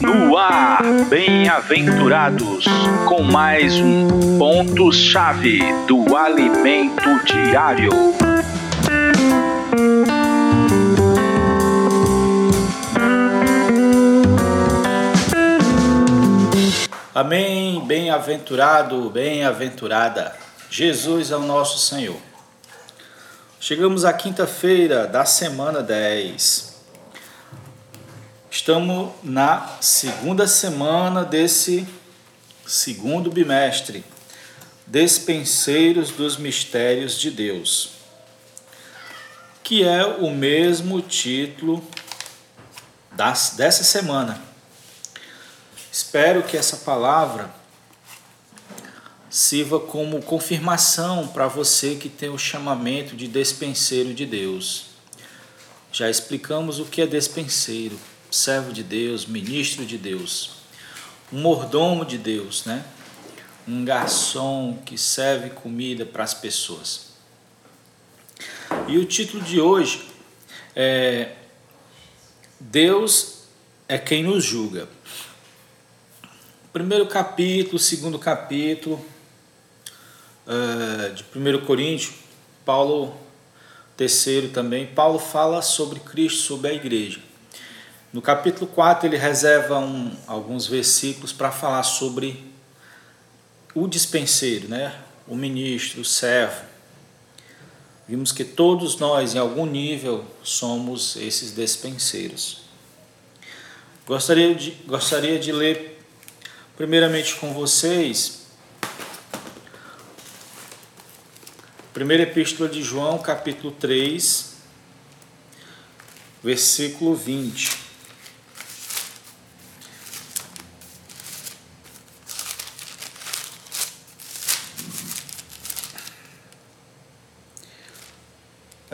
No ar, bem-aventurados, com mais um ponto-chave do alimento diário. Amém, bem-aventurado, bem-aventurada. Jesus é o nosso Senhor. Chegamos à quinta-feira da semana 10. Estamos na segunda semana desse segundo bimestre, Despenseiros dos Mistérios de Deus, que é o mesmo título das, dessa semana. Espero que essa palavra sirva como confirmação para você que tem o chamamento de despenseiro de Deus. Já explicamos o que é despenseiro, servo de Deus, ministro de Deus, um mordomo de Deus, né? Um garçom que serve comida para as pessoas. E o título de hoje é Deus é quem nos julga. Primeiro capítulo, segundo capítulo, uh, de 1 Coríntios, Paulo terceiro também, Paulo fala sobre Cristo, sobre a igreja. No capítulo 4 ele reserva um, alguns versículos para falar sobre o dispenseiro, né? o ministro, o servo. Vimos que todos nós, em algum nível, somos esses despenseiros. Gostaria de, gostaria de ler, primeiramente com vocês, Primeira Epístola de João, capítulo 3, versículo 20.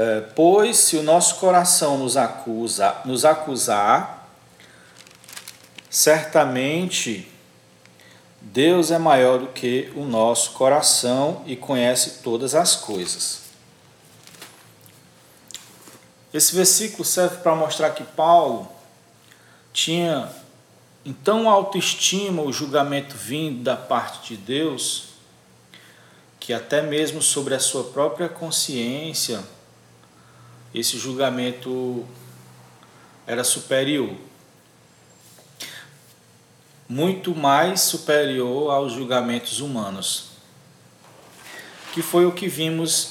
É, pois se o nosso coração nos acusa, nos acusar, certamente Deus é maior do que o nosso coração e conhece todas as coisas. Esse versículo serve para mostrar que Paulo tinha então autoestima o julgamento vindo da parte de Deus, que até mesmo sobre a sua própria consciência, esse julgamento era superior muito mais superior aos julgamentos humanos, que foi o que vimos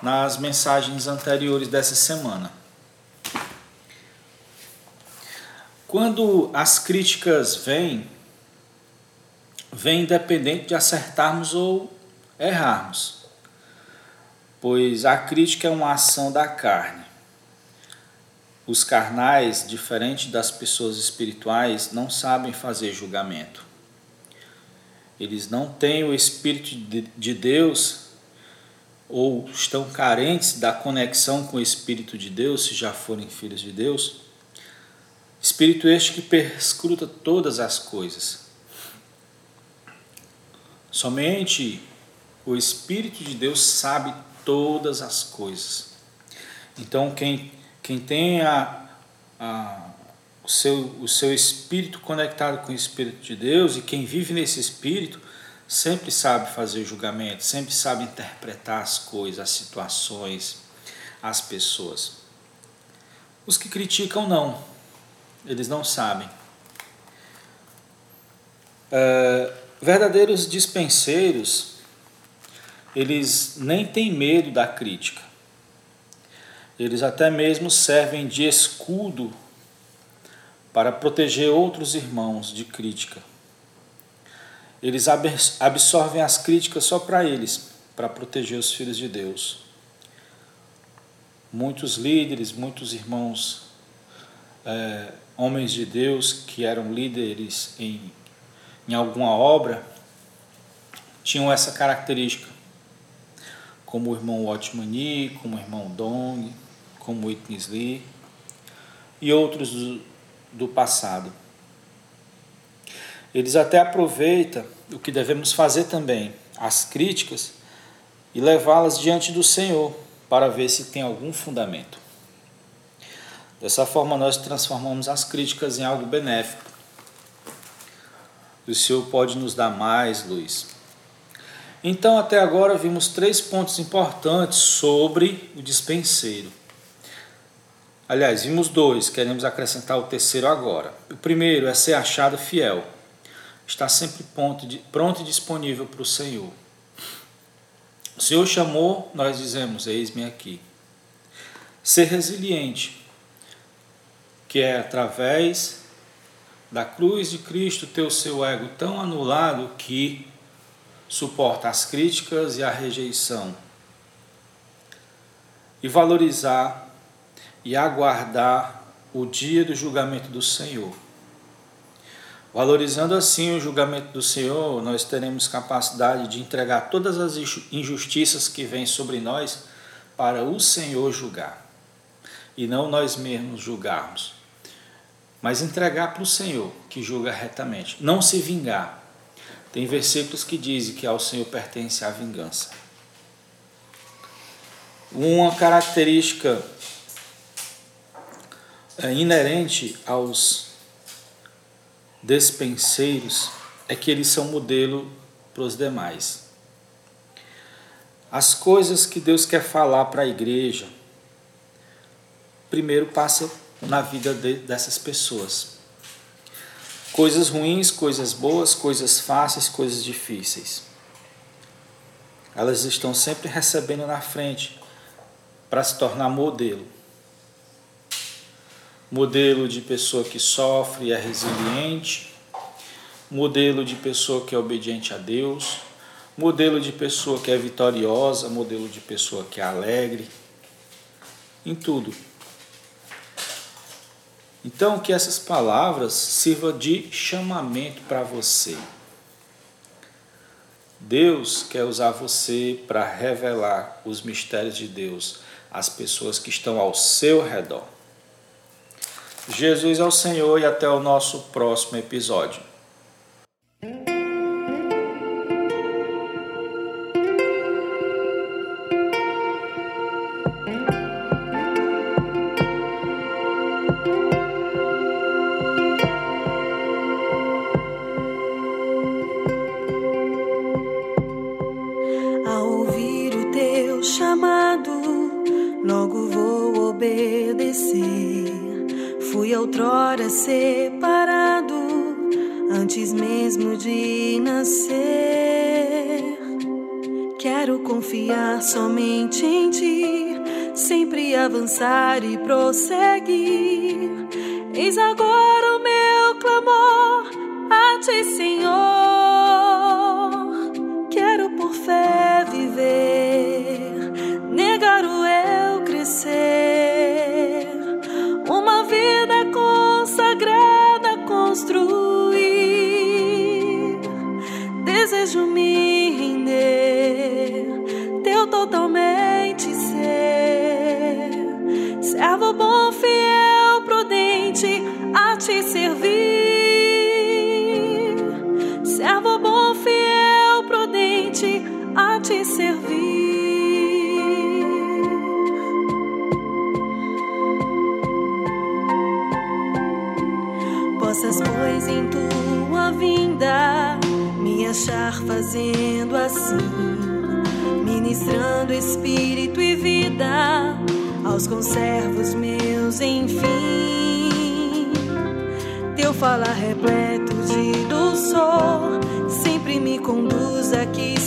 nas mensagens anteriores dessa semana. Quando as críticas vêm, vem independente de acertarmos ou errarmos, pois a crítica é uma ação da carne. Os carnais, diferente das pessoas espirituais, não sabem fazer julgamento. Eles não têm o Espírito de Deus ou estão carentes da conexão com o Espírito de Deus, se já forem filhos de Deus. Espírito este que perscruta todas as coisas. Somente o Espírito de Deus sabe todas as coisas. Então, quem quem tem a, a, o, seu, o seu espírito conectado com o Espírito de Deus e quem vive nesse espírito sempre sabe fazer julgamento, sempre sabe interpretar as coisas, as situações, as pessoas. Os que criticam, não, eles não sabem. Uh, verdadeiros dispenseiros, eles nem têm medo da crítica. Eles até mesmo servem de escudo para proteger outros irmãos de crítica. Eles absorvem as críticas só para eles, para proteger os filhos de Deus. Muitos líderes, muitos irmãos, é, homens de Deus que eram líderes em, em alguma obra, tinham essa característica, como o irmão Watmani, como o irmão Dong, como Whitney Lee e outros do, do passado. Eles até aproveitam o que devemos fazer também, as críticas, e levá-las diante do Senhor para ver se tem algum fundamento. Dessa forma, nós transformamos as críticas em algo benéfico. O Senhor pode nos dar mais, Luiz. Então, até agora, vimos três pontos importantes sobre o dispenseiro. Aliás, vimos dois, queremos acrescentar o terceiro agora. O primeiro é ser achado fiel. Está sempre pronto e disponível para o Senhor. O Senhor chamou, nós dizemos: Eis-me aqui. Ser resiliente, que é através da cruz de Cristo ter o seu ego tão anulado que suporta as críticas e a rejeição. E valorizar e aguardar o dia do julgamento do Senhor. Valorizando assim o julgamento do Senhor, nós teremos capacidade de entregar todas as injustiças que vêm sobre nós para o Senhor julgar e não nós mesmos julgarmos, mas entregar para o Senhor que julga retamente, não se vingar. Tem versículos que dizem que ao Senhor pertence a vingança. Uma característica é, inerente aos despenseiros é que eles são modelo para os demais. As coisas que Deus quer falar para a igreja, primeiro passa na vida de, dessas pessoas. Coisas ruins, coisas boas, coisas fáceis, coisas difíceis. Elas estão sempre recebendo na frente para se tornar modelo. Modelo de pessoa que sofre e é resiliente, modelo de pessoa que é obediente a Deus, modelo de pessoa que é vitoriosa, modelo de pessoa que é alegre, em tudo. Então, que essas palavras sirvam de chamamento para você. Deus quer usar você para revelar os mistérios de Deus às pessoas que estão ao seu redor. Jesus é o Senhor e até o nosso próximo episódio. Outrora separado antes mesmo de nascer. Quero confiar somente em ti, sempre avançar e prosseguir. Eis agora o meu clamor a ti, Senhor. Quero por fé ministrando espírito e vida aos conservos meus, enfim. Teu falar repleto de doçor sempre me conduz aqui,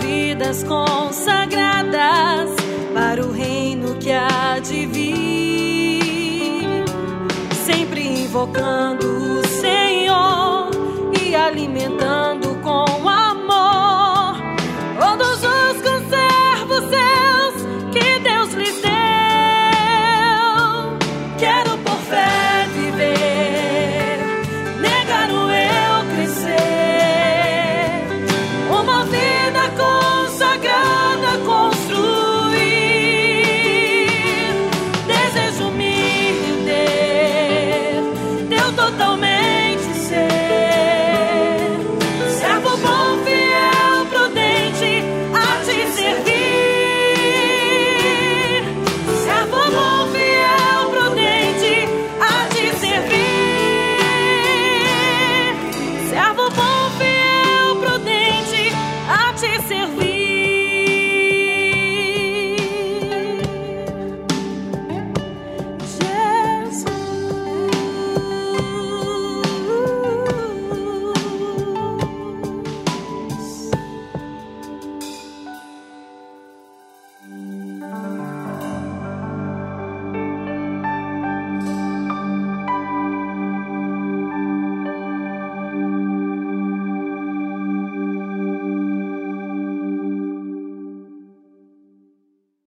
vidas consagradas para o reino que há de vir. Sempre invocando o Senhor e alimentando